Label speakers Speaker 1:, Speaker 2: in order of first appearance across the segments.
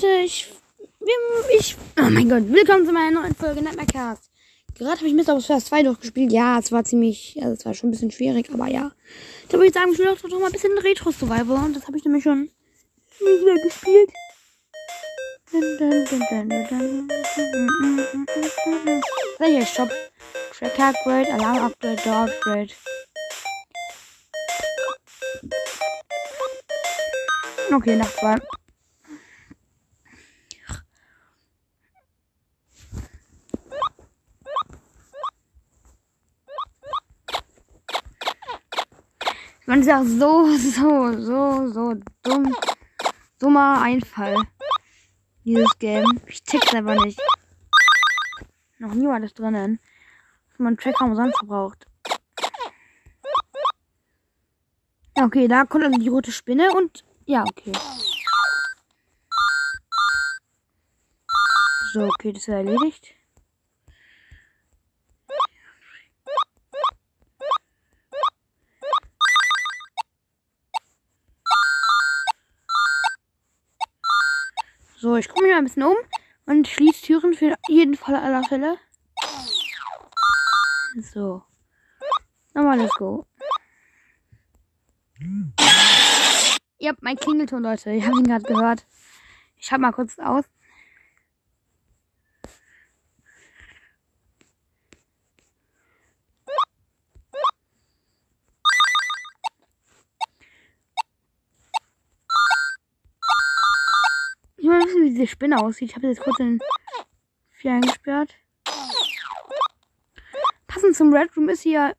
Speaker 1: Leute, ich, ich, oh mein Gott, willkommen zu meiner neuen Folge Nightmare Cast. Gerade habe ich Mr. First 2 durchgespielt. Ja, es war ziemlich, also es war schon ein bisschen schwierig, aber ja. Da würde ich sagen, ich spiele doch mal ein bisschen Retro Survival und das habe ich nämlich schon wieder gespielt. Welcher Shop? Track Upgrade, Alarm Upgrade, Door Upgrade. Okay, nach zwei. Man ist ja so, so, so, so dumm. Dummer Einfall. Dieses Game. Ich check's einfach nicht. Noch nie war das drinnen. Dass man Tracker umsonst braucht. Ja, okay, da kommt also die rote Spinne und ja, okay. So, okay, das ist erledigt. So, ich gucke mich mal ein bisschen um und schließe Türen für jeden Fall aller Fälle. So. Nochmal, let's go. Ja, mein Klingelton, Leute. Ich habe ihn gerade gehört. Ich habe mal kurz aus. Diese Spinne aussieht. Ich habe jetzt kurz in vier eingesperrt. Passend zum Red Room ist hier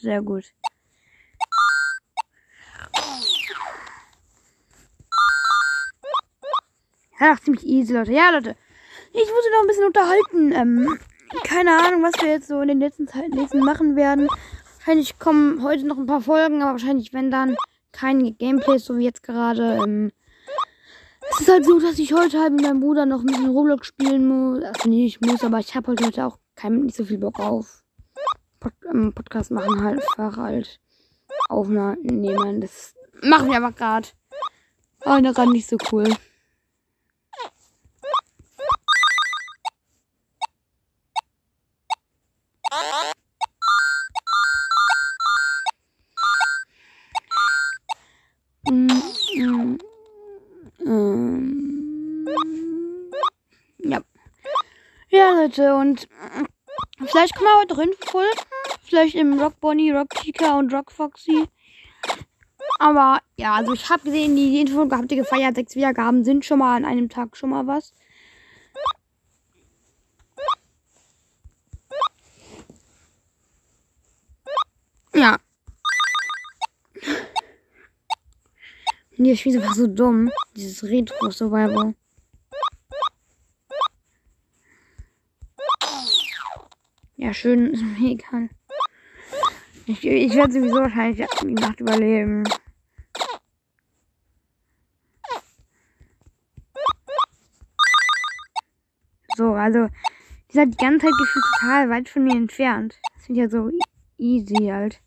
Speaker 1: Sehr gut. Ja, ziemlich easy, Leute. Ja, Leute. Ich muss noch ein bisschen unterhalten. Ähm, keine Ahnung, was wir jetzt so in den letzten Zeiten machen werden. Wahrscheinlich kommen heute noch ein paar Folgen, aber wahrscheinlich, wenn dann, kein Gameplay, so wie jetzt gerade. Ähm, es ist halt so, dass ich heute halt mit meinem Bruder noch ein bisschen Roblox spielen muss. Also nee, ich muss, aber ich habe heute auch kein, nicht so viel Bock auf. Pod ähm, Podcast machen halt einfach halt aufnehmen. Das machen wir aber gerade. Aber gerade nicht so cool. Leute, und vielleicht kommen wir heute drin voll. Vielleicht im Rock Bonnie, Rock Chica und Rock Foxy. Aber ja, also ich habe gesehen, die Info habt ihr gefeiert. Sechs Wiedergaben sind schon mal an einem Tag schon mal was. Ja. Und Spiel ist einfach so dumm. Dieses Retro-Survival. Ja, schön, ist mir egal. Ich, ich werde sowieso wahrscheinlich die Nacht überleben. So, also, die seid die ganze Zeit gefühlt total weit von mir entfernt. Das ich ja so easy halt.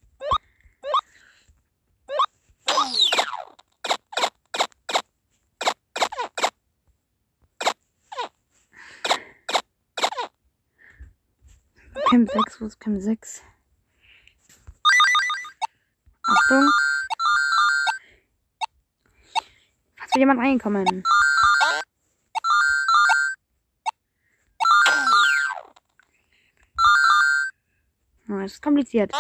Speaker 1: Camp 6, wo ist Camp 6? Achtung. Fast will jemand reinkommen. Oh, das ist kompliziert.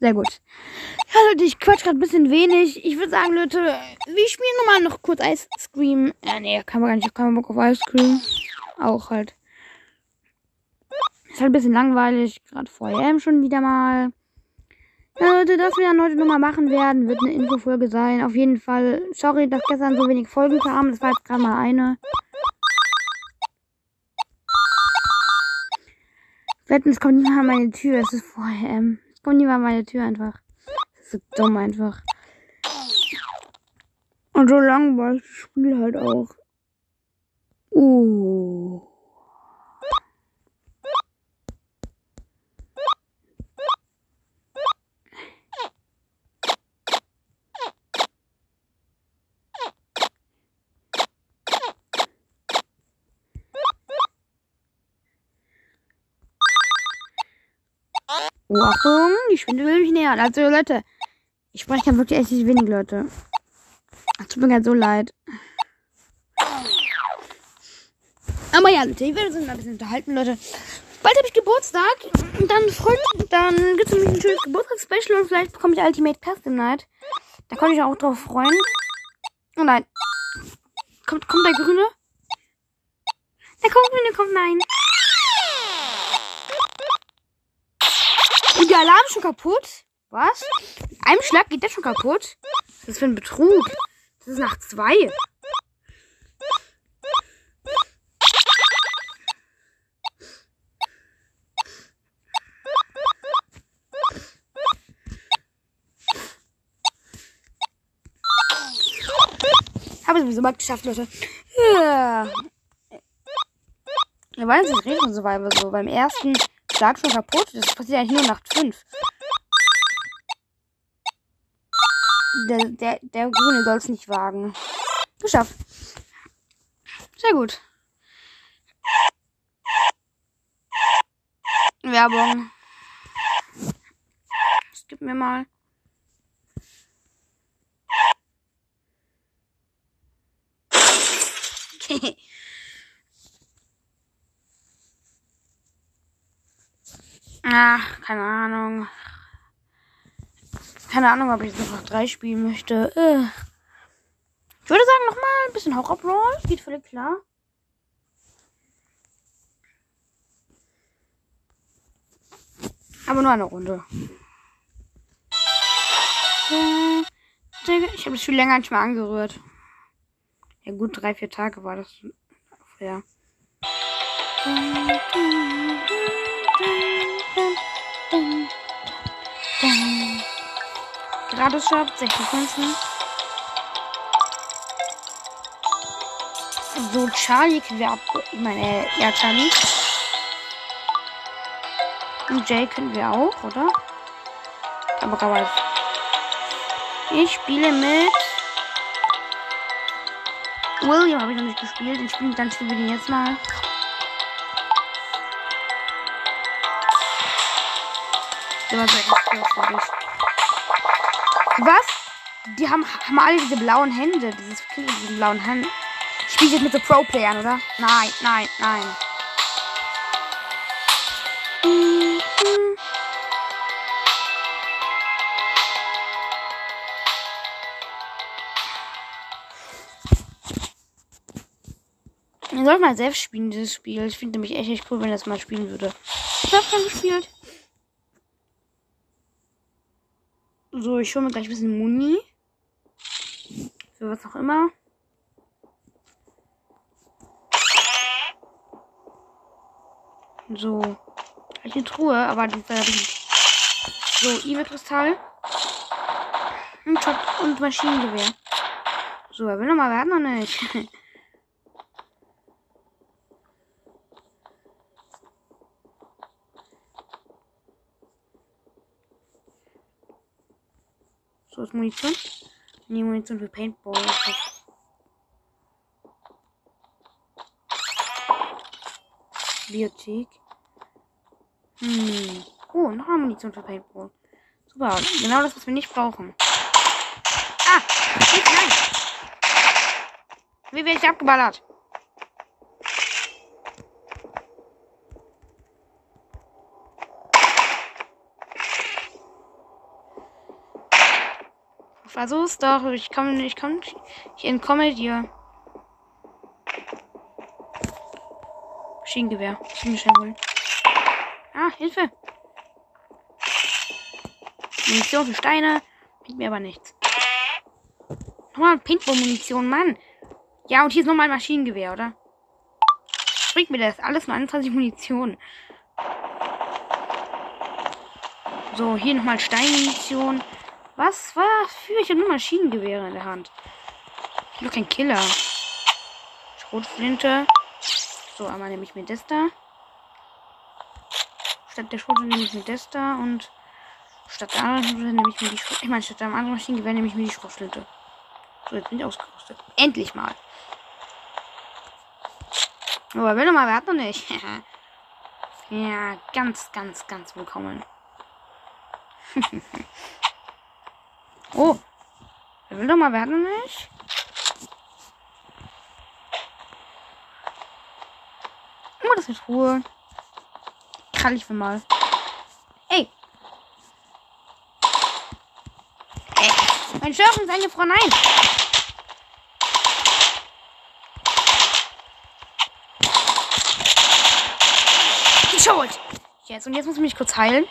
Speaker 1: Sehr gut. Ja, Leute, ich quatsch gerade ein bisschen wenig. Ich würde sagen, Leute, wir spielen nochmal noch kurz Ice Cream. Äh, nee, kann man gar nicht. Ich habe keinen Bock auf Ice Cream. Auch halt. Ist halt ein bisschen langweilig. Gerade vorher schon wieder mal. Ja, Leute, das wir dann heute nochmal machen werden, wird eine Infofolge sein. Auf jeden Fall. Sorry, dass gestern so wenig Folgen kamen. Das war jetzt gerade mal eine. Wetten, es kommt nicht mal an meine Tür. Es ist vorher. Ähm, spawnen die mal meine Tür einfach. So dumm einfach. Und so langweilig das Spiel halt auch. Uh. Oh, Achtung, die Spinne will mich nähern. Also Leute, ich spreche kann wirklich echt nicht wenig, Leute. Tut mir gerade so leid. Aber ja, Leute, ich werde uns ein bisschen unterhalten, Leute. Bald habe ich Geburtstag. Dann freut, dann gibt es nämlich ein schönes Geburtstagsspecial und vielleicht bekomme ich Ultimate Custom Night. Da kann ich auch drauf freuen. Oh nein. Kommt, kommt der Grüne? Der kommt Grüne, kommt nein. Und der Alarm schon kaputt. Was? Mit einem Schlag geht der schon kaputt? Was ist das für ein Betrug? Das ist nach zwei. Habe ich sowieso mal geschafft, Leute. Ja. Wir wollen jetzt nicht reden so weiter. So beim ersten Schlag schon kaputt. Das passiert eigentlich nur nach fünf. Der, der, der Grüne soll es nicht wagen. Geschafft. Sehr gut. Werbung. Das gibt mir mal. Okay. Ach, keine Ahnung. Keine Ahnung, ob ich jetzt noch drei spielen möchte. Äh. Ich würde sagen, nochmal ein bisschen Horror Brawl. Geht völlig klar. Aber nur eine Runde. Ich habe das Spiel länger nicht mehr angerührt. Ja gut, drei, vier Tage war das. Ja. Gratis Shop, 60 Münzen. So, Charlie können wir ab. Ich meine, äh, ja, Charlie. Und Jay können wir auch, oder? Aber aber Ich spiele mit. William habe ich noch nicht gespielt. Den spielen, dann spielen wir den jetzt mal. Der war so echt Was? Die haben, haben alle diese blauen Hände. Dieses Kind mit diesen blauen Händen. Spielt jetzt mit so Pro-Playern, oder? Nein, nein, nein. Ich sollte mal selbst spielen, dieses Spiel. Ich finde nämlich echt, echt cool, wenn das mal spielen würde. Ich habe schon gespielt. So, ich hole mir gleich ein bisschen Muni. Für was auch immer. So. Gleich eine Truhe, aber die ist nicht. So, Evil-Kristall. Und, Maschinengewehr. So, er will noch mal, wir noch nicht. So ist Munition. Nee, Munition für Paintball. Biothek. Hm. Oh, noch eine Munition für Paintball. Super. Genau das, was wir nicht brauchen. Ah! Nein! Wie werde ich abgeballert? Versuch's doch. Ich kann, ich kann, ich entkomme dir. Maschinengewehr. Ich muss schnell holen. Ah, Hilfe. Munition für Steine. Bringt mir aber nichts. Nochmal Paintball-Munition, Mann. Ja, und hier ist nochmal ein Maschinengewehr, oder? Bringt mir das? Alles nur 21 Munition. So, hier nochmal Steinmunition. Was war für? Ich habe nur Maschinengewehre in der Hand. Nur kein Killer. Schrotflinte. So, einmal nehme ich mir das da. Statt der Schrotflinte nehme ich mir das da und statt der anderen Schrotflinte nehme ich mir die Schrotflinte. Ich meine, statt dem anderen Maschinengewehr nehme ich mir die Schrotflinte. So, jetzt bin ich ausgerüstet. Endlich mal. Aber will doch mal, wer hat noch nicht. ja, ganz, ganz, ganz willkommen. oh. Wer will doch mal, wer hat noch nicht? Oh, das ist Ruhe. Krall ich mir mal. Ey. Ey. Mein Steuerung ist eingefroren. Nein. Schuld. Jetzt. Und jetzt muss ich mich kurz heilen.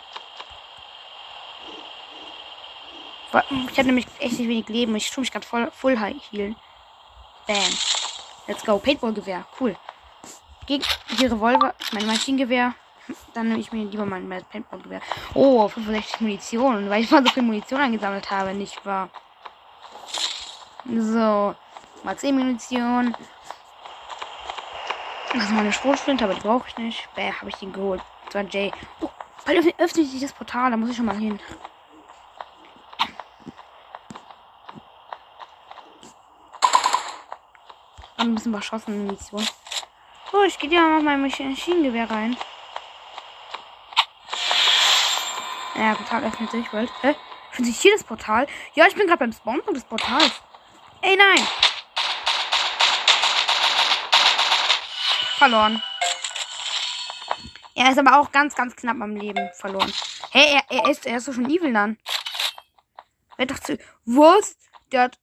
Speaker 1: Ich habe nämlich echt nicht wenig Leben. Ich tue mich gerade voll full healen. Bam. Let's go. Paintball-Gewehr. Cool. Gegen die Revolver, mein Maschinengewehr. Dann nehme ich mir lieber mein Paintball-Gewehr. Oh, 65 Munition. Weil ich mal so viel Munition angesammelt habe, nicht wahr? So. Mal 10 Munition. Das ist meine Schrotflinte, aber die brauche ich nicht. Bäh, habe ich den geholt. Das war Jay. Oh, bald öffnet sich das Portal, da muss ich schon mal hin. Ein bisschen verschossen Munition. So, ich gehe ja mal mein Maschinengewehr rein. Ja, Portal öffnet sich, weil. Hä? Öffnet sich hier das Portal? Ja, ich bin gerade beim Spawnpunkt des Portals. Ey, nein! Verloren. Er ist aber auch ganz, ganz knapp am Leben verloren. Hey, er, er ist, er ist so schon evil dann. Wer dachte, was? Der hat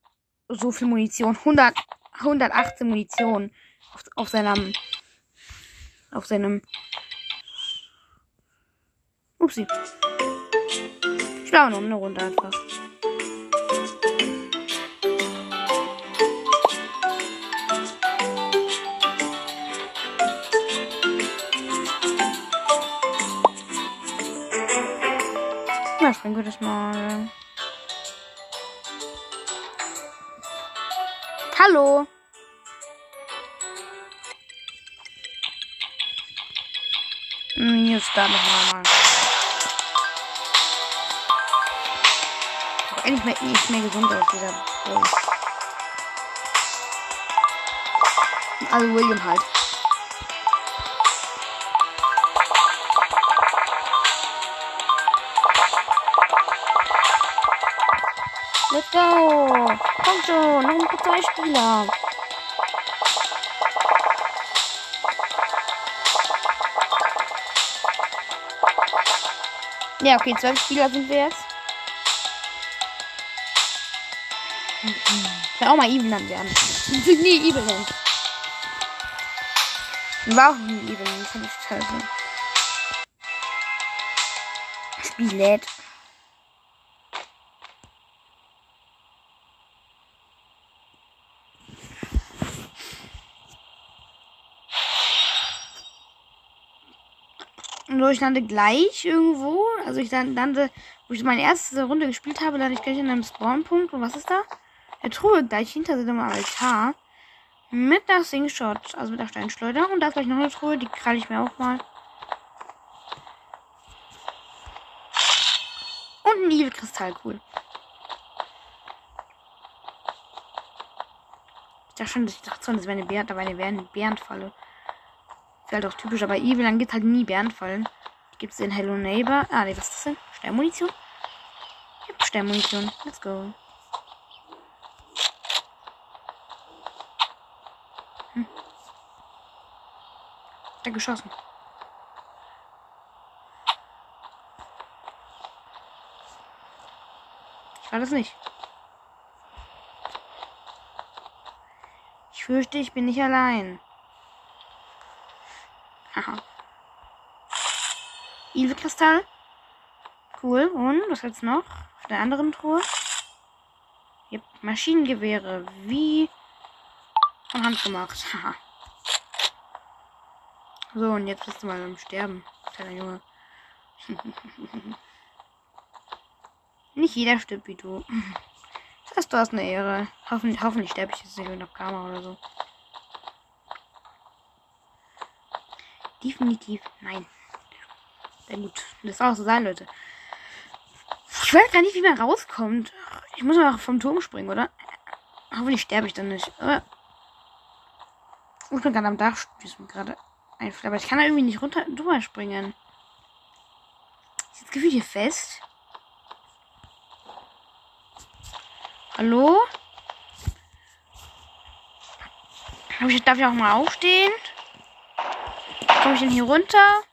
Speaker 1: so viel Munition. 100, 118 Munition auf, auf seinem auf seinem Upsi. Ich glaube noch eine Runde einfach. Na, springen wir das mal. Hallo. Hm, hier ist da nochmal mal. Auch endlich mehr, nicht mehr gesund aus dieser Bowl. Also William halt. Go! Komm schon, noch ein paar Spieler. Ja, okay, zwölf Spieler sind wir jetzt. Ich will auch mal Even dann werden. Ich will nie Even nennen. War auch nie Even, das fand ich total so. Spiel lädt. So, ich lande gleich irgendwo. Also ich lande, wo ich meine erste Runde gespielt habe, lande ich gleich in einem Spawnpunkt. Und was ist da? Der Truhe gleich hinter dem Altar. Mit der Singshot, also mit der Steinschleuder. Und da ist gleich noch eine Truhe, die kralle ich mir auch mal. Und ein Evil-Kristall, cool. Ich dachte schon, dass ich dachte, das wäre eine Bären, da war eine Bärenfalle. Ist halt auch typisch, aber Evil, dann gibt halt nie Bärenfallen. Gibt es in Hello Neighbor. Ah, nee, was ist das denn? Sternmunition? Ich Sternmunition. Let's go. Hm. Der geschossen. Ich war das nicht. Ich fürchte, ich bin nicht allein. Aha. Edelkristall. Cool. Und was jetzt noch? Auf der anderen Truhe. Yep. Maschinengewehre. Wie von Hand gemacht. Haha. so, und jetzt bist du mal am Sterben, kleiner Junge. Nicht jeder stirbt wie du. Hast du hast eine Ehre. Hoffentlich, hoffentlich sterbe ich jetzt nicht noch Karma oder so. Definitiv nein. Sehr gut. Das soll auch so sein, Leute. Ich weiß gar nicht, wie man rauskommt. Ich muss mal vom Turm springen, oder? Hoffentlich sterbe ich dann nicht. Ich bin gerade am Dach, ist mir gerade einfällt. Aber ich kann da irgendwie nicht runter drüber springen. Ist das Gefühl hier fest? Hallo? Darf ich auch mal aufstehen? Komme ich denn hier runter?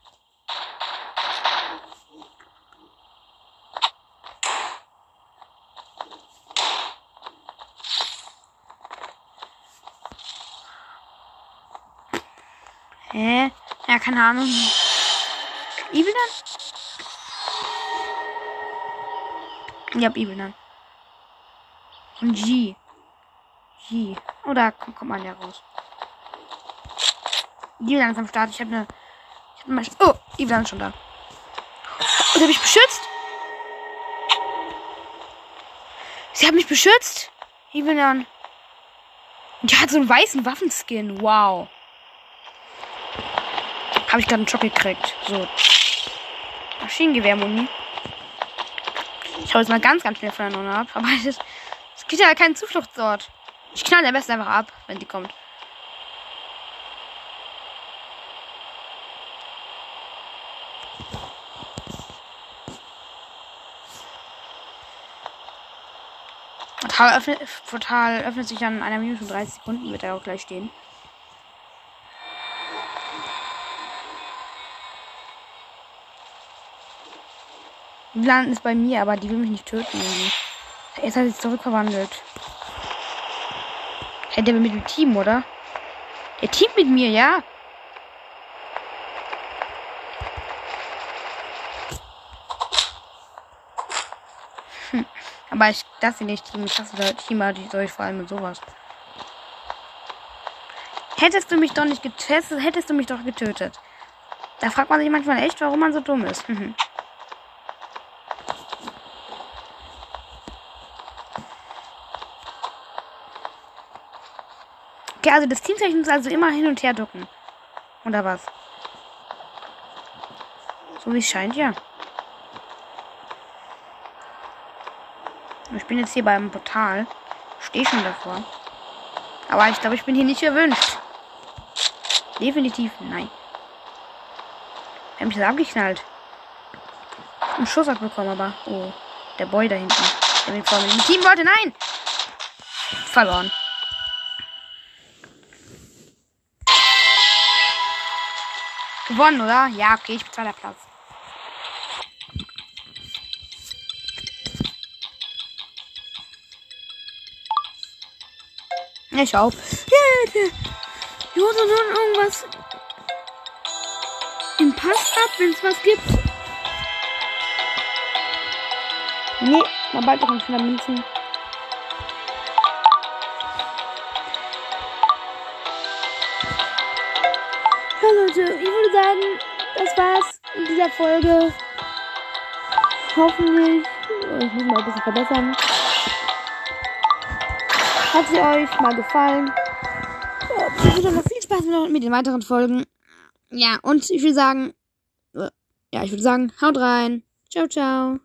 Speaker 1: Hä? Ja, keine Ahnung. Dann? Ich hab dann. Und G. G. Kommt, kommt man ja raus. Evil dann ist am Start. Ich hab eine. Ich hab eine oh, dann ist schon da. Und hab mich beschützt. Sie hat mich beschützt. Evil dann. Die hat so einen weißen Waffenskin. Wow. Habe ich gerade einen Schock gekriegt. So. Maschinengewehrmuni. Ich hau jetzt mal ganz, ganz schnell von der Nonne ab. Aber es, es gibt ja keinen Zufluchtsort. Ich knall am besten einfach ab, wenn die kommt. Portal öffnet, Portal öffnet sich dann in einer Minute und 30 Sekunden, wird er auch gleich stehen. Plan ist bei mir, aber die will mich nicht töten. Irgendwie. Jetzt hat sie zurückverwandelt. Hey, der will mit dem Team, oder? Der Team mit mir, ja. Aber ich das sie nicht Team. Ich hasse Teamer, die soll ich vor allem mit sowas. Hättest du mich doch nicht getestet, hättest du mich doch getötet. Da fragt man sich manchmal echt, warum man so dumm ist. Mhm. Okay, also das Teamzeichen muss also immer hin und her ducken. Oder was? So wie es scheint, ja. Ich bin jetzt hier beim Portal. Stehe schon davor. Aber ich glaube, ich bin hier nicht erwünscht. Definitiv nein. Haben mich das abgeknallt. Einen Schuss abbekommen, aber. Oh. Der Boy da hinten. Der mit vor mir. Team wollte, nein! Verloren. Gewonnen, oder? Ja, okay, ich bin zweiter Platz. Ich auch. Ich muss nun irgendwas im Pass ab, wenn es was gibt. Nee, mal bald doch ein schneller Münzen. Ja, Leute, ich würde sagen, das war's in dieser Folge. Hoffentlich. Ich muss mal ein bisschen verbessern. Hat sie euch mal gefallen? Ich wünsche noch viel Spaß mit den weiteren Folgen. Ja, und ich würde sagen, ja, ich würde sagen, haut rein. Ciao, ciao.